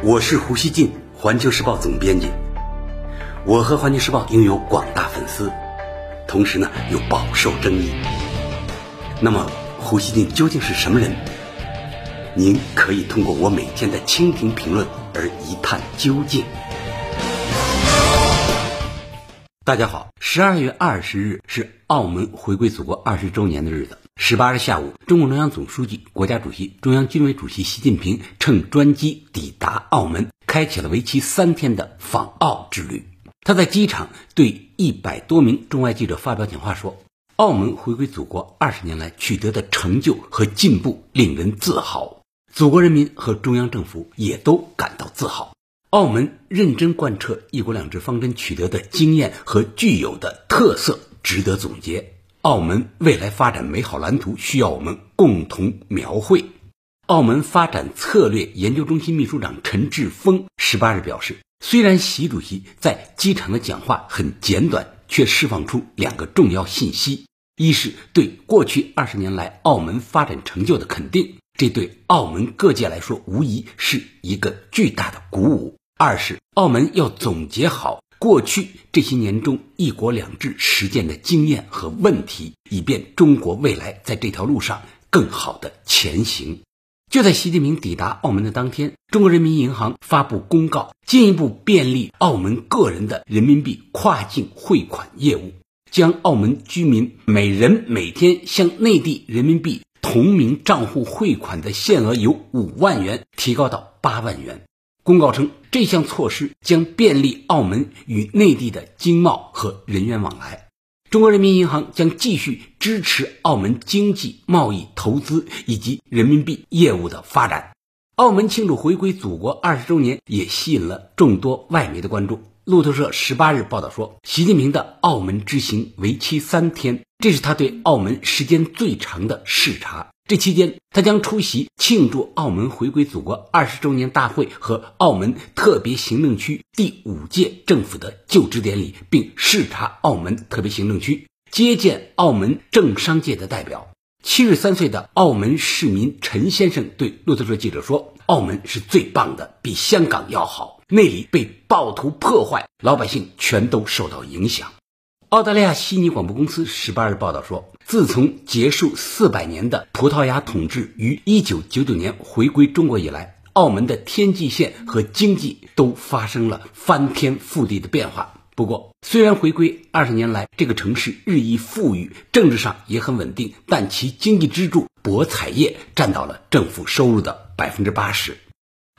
我是胡锡进，环球时报总编辑。我和环球时报拥有广大粉丝，同时呢又饱受争议。那么胡锡进究竟是什么人？您可以通过我每天的蜻蜓评论而一探究竟。大家好，十二月二十日是澳门回归祖国二十周年的日子。十八日下午，中共中央总书记、国家主席、中央军委主席习近平乘专机抵达澳门，开启了为期三天的访澳之旅。他在机场对一百多名中外记者发表讲话说：“澳门回归祖国二十年来取得的成就和进步令人自豪，祖国人民和中央政府也都感到自豪。澳门认真贯彻‘一国两制’方针取得的经验和具有的特色值得总结。”澳门未来发展美好蓝图需要我们共同描绘。澳门发展策略研究中心秘书长陈志峰十八日表示，虽然习主席在机场的讲话很简短，却释放出两个重要信息：一是对过去二十年来澳门发展成就的肯定，这对澳门各界来说无疑是一个巨大的鼓舞；二是澳门要总结好。过去这些年中，一国两制实践的经验和问题，以便中国未来在这条路上更好的前行。就在习近平抵达澳门的当天，中国人民银行发布公告，进一步便利澳门个人的人民币跨境汇款业务，将澳门居民每人每天向内地人民币同名账户汇款的限额由五万元提高到八万元。公告称，这项措施将便利澳门与内地的经贸和人员往来。中国人民银行将继续支持澳门经济、贸易、投资以及人民币业务的发展。澳门庆祝回归祖国二十周年，也吸引了众多外媒的关注。路透社十八日报道说，习近平的澳门之行为期三天，这是他对澳门时间最长的视察。这期间，他将出席庆祝澳门回归祖国二十周年大会和澳门特别行政区第五届政府的就职典礼，并视察澳门特别行政区，接见澳门政商界的代表。七十三岁的澳门市民陈先生对路透社记者说：“澳门是最棒的，比香港要好。那里被暴徒破坏，老百姓全都受到影响。”澳大利亚悉尼广播公司十八日报道说，自从结束四百年的葡萄牙统治于一九九九年回归中国以来，澳门的天际线和经济都发生了翻天覆地的变化。不过，虽然回归二十年来这个城市日益富裕，政治上也很稳定，但其经济支柱博彩业占到了政府收入的百分之八十。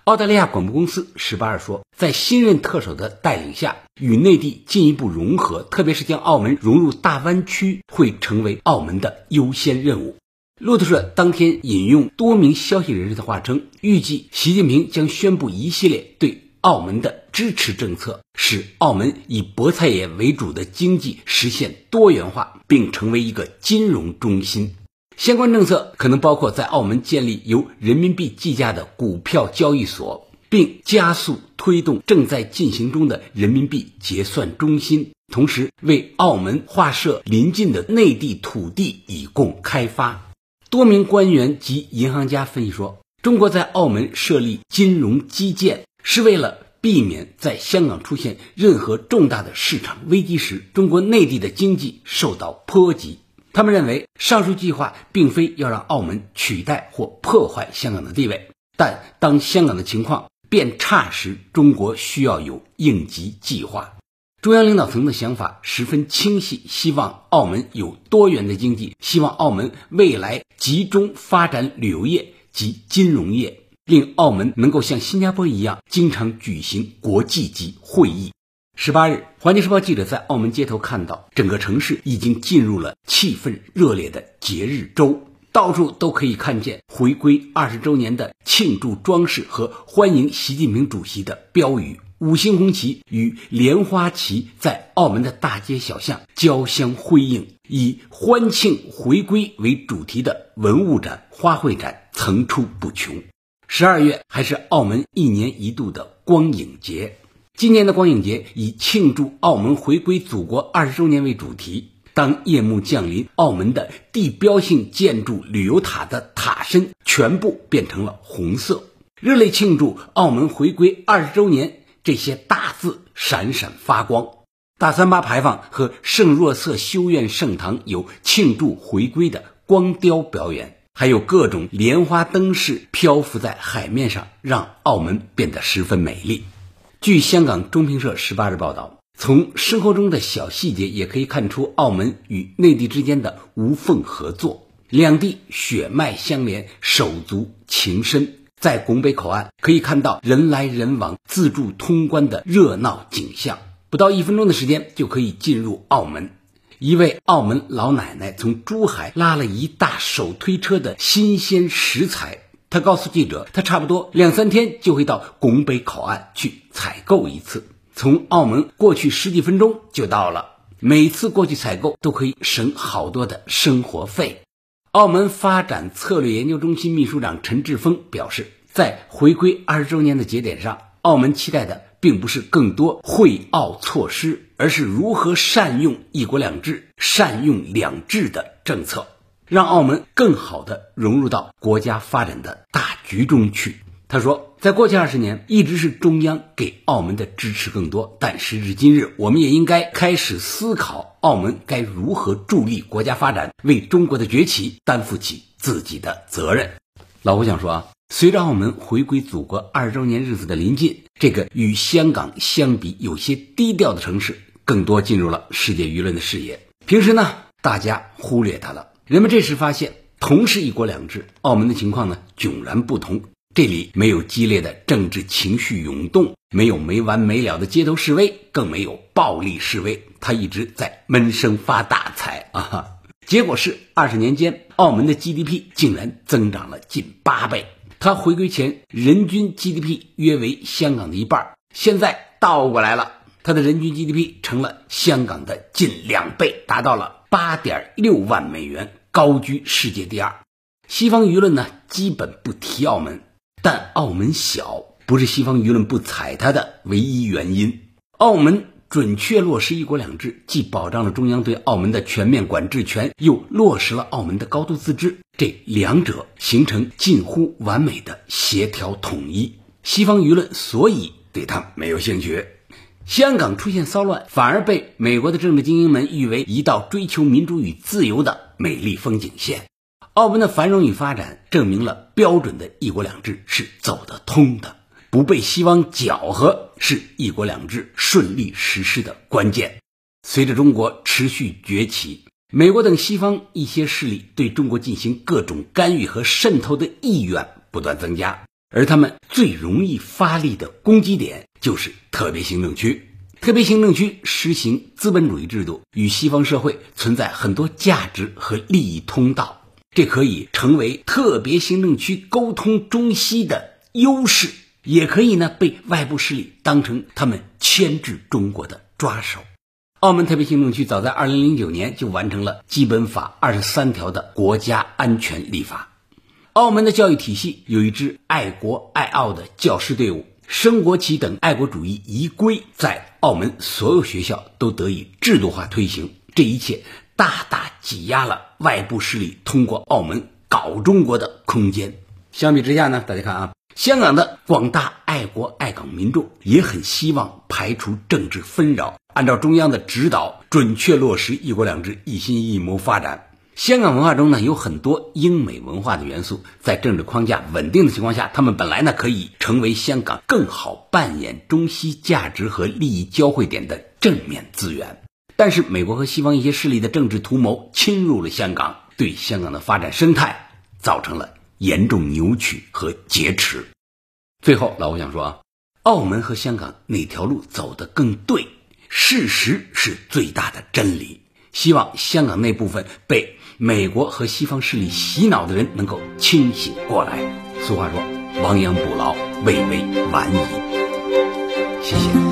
澳大利亚广播公司十八日说，在新任特首的带领下，与内地进一步融合，特别是将澳门融入大湾区，会成为澳门的优先任务。路透社当天引用多名消息人士的话称，预计习近平将宣布一系列对澳门的支持政策，使澳门以博彩业为主的经济实现多元化，并成为一个金融中心。相关政策可能包括在澳门建立由人民币计价的股票交易所，并加速推动正在进行中的人民币结算中心，同时为澳门划设临近的内地土地以供开发。多名官员及银行家分析说，中国在澳门设立金融基建是为了避免在香港出现任何重大的市场危机时，中国内地的经济受到波及。他们认为，上述计划并非要让澳门取代或破坏香港的地位，但当香港的情况变差时，中国需要有应急计划。中央领导层的想法十分清晰，希望澳门有多元的经济，希望澳门未来集中发展旅游业及金融业，令澳门能够像新加坡一样经常举行国际级会议。十八日，环球时报记者在澳门街头看到，整个城市已经进入了气氛热烈的节日周，到处都可以看见回归二十周年的庆祝装饰和欢迎习近平主席的标语。五星红旗与莲花旗在澳门的大街小巷交相辉映，以欢庆回归为主题的文物展、花卉展层出不穷。十二月还是澳门一年一度的光影节。今年的光影节以庆祝澳门回归祖国二十周年为主题。当夜幕降临，澳门的地标性建筑旅游塔的塔身全部变成了红色，热烈庆祝澳门回归二十周年，这些大字闪闪发光。大三巴牌坊和圣若瑟修院圣堂有庆祝回归的光雕表演，还有各种莲花灯饰漂浮在海面上，让澳门变得十分美丽。据香港中评社十八日报道，从生活中的小细节也可以看出澳门与内地之间的无缝合作，两地血脉相连，手足情深。在拱北口岸可以看到人来人往、自助通关的热闹景象，不到一分钟的时间就可以进入澳门。一位澳门老奶奶从珠海拉了一大手推车的新鲜食材，他告诉记者，他差不多两三天就会到拱北口岸去采购一次，从澳门过去十几分钟就到了。每次过去采购都可以省好多的生活费。澳门发展策略研究中心秘书长陈志峰表示，在回归二十周年的节点上，澳门期待的并不是更多惠澳措施，而是如何善用“一国两制”、善用“两制”的政策，让澳门更好地融入到国家发展的大局中去。他说，在过去二十年，一直是中央给澳门的支持更多，但时至今日，我们也应该开始思考澳门该如何助力国家发展，为中国的崛起担负起自己的责任。老胡想说啊，随着澳门回归祖国二十周年日子的临近，这个与香港相比有些低调的城市，更多进入了世界舆论的视野。平时呢，大家忽略它了，人们这时发现，同是一国两制，澳门的情况呢迥然不同。这里没有激烈的政治情绪涌动，没有没完没了的街头示威，更没有暴力示威，他一直在闷声发大财啊！结果是二十年间，澳门的 GDP 竟然增长了近八倍。他回归前人均 GDP 约为香港的一半，现在倒过来了，他的人均 GDP 成了香港的近两倍，达到了八点六万美元，高居世界第二。西方舆论呢，基本不提澳门。但澳门小不是西方舆论不踩它的唯一原因。澳门准确落实“一国两制”，既保障了中央对澳门的全面管制权，又落实了澳门的高度自治，这两者形成近乎完美的协调统一。西方舆论所以对它没有兴趣。香港出现骚乱，反而被美国的政治精英们誉为一道追求民主与自由的美丽风景线。澳门的繁荣与发展证明了标准的一国两制是走得通的，不被西方搅和是一国两制顺利实施的关键。随着中国持续崛起，美国等西方一些势力对中国进行各种干预和渗透的意愿不断增加，而他们最容易发力的攻击点就是特别行政区。特别行政区实行资本主义制度，与西方社会存在很多价值和利益通道。这可以成为特别行政区沟通中西的优势，也可以呢被外部势力当成他们牵制中国的抓手。澳门特别行政区早在二零零九年就完成了基本法二十三条的国家安全立法。澳门的教育体系有一支爱国爱澳的教师队伍，升国旗等爱国主义仪规在澳门所有学校都得以制度化推行。这一切。大大挤压了外部势力通过澳门搞中国的空间。相比之下呢，大家看啊，香港的广大爱国爱港民众也很希望排除政治纷扰，按照中央的指导，准确落实“一国两制”，一心一意谋发展。香港文化中呢，有很多英美文化的元素，在政治框架稳定的情况下，他们本来呢可以成为香港更好扮演中西价值和利益交汇点的正面资源。但是，美国和西方一些势力的政治图谋侵入了香港，对香港的发展生态造成了严重扭曲和劫持。最后，老吴想说啊，澳门和香港哪条路走得更对？事实是最大的真理。希望香港那部分被美国和西方势力洗脑的人能够清醒过来。俗话说，亡羊补牢，未为晚矣。谢谢。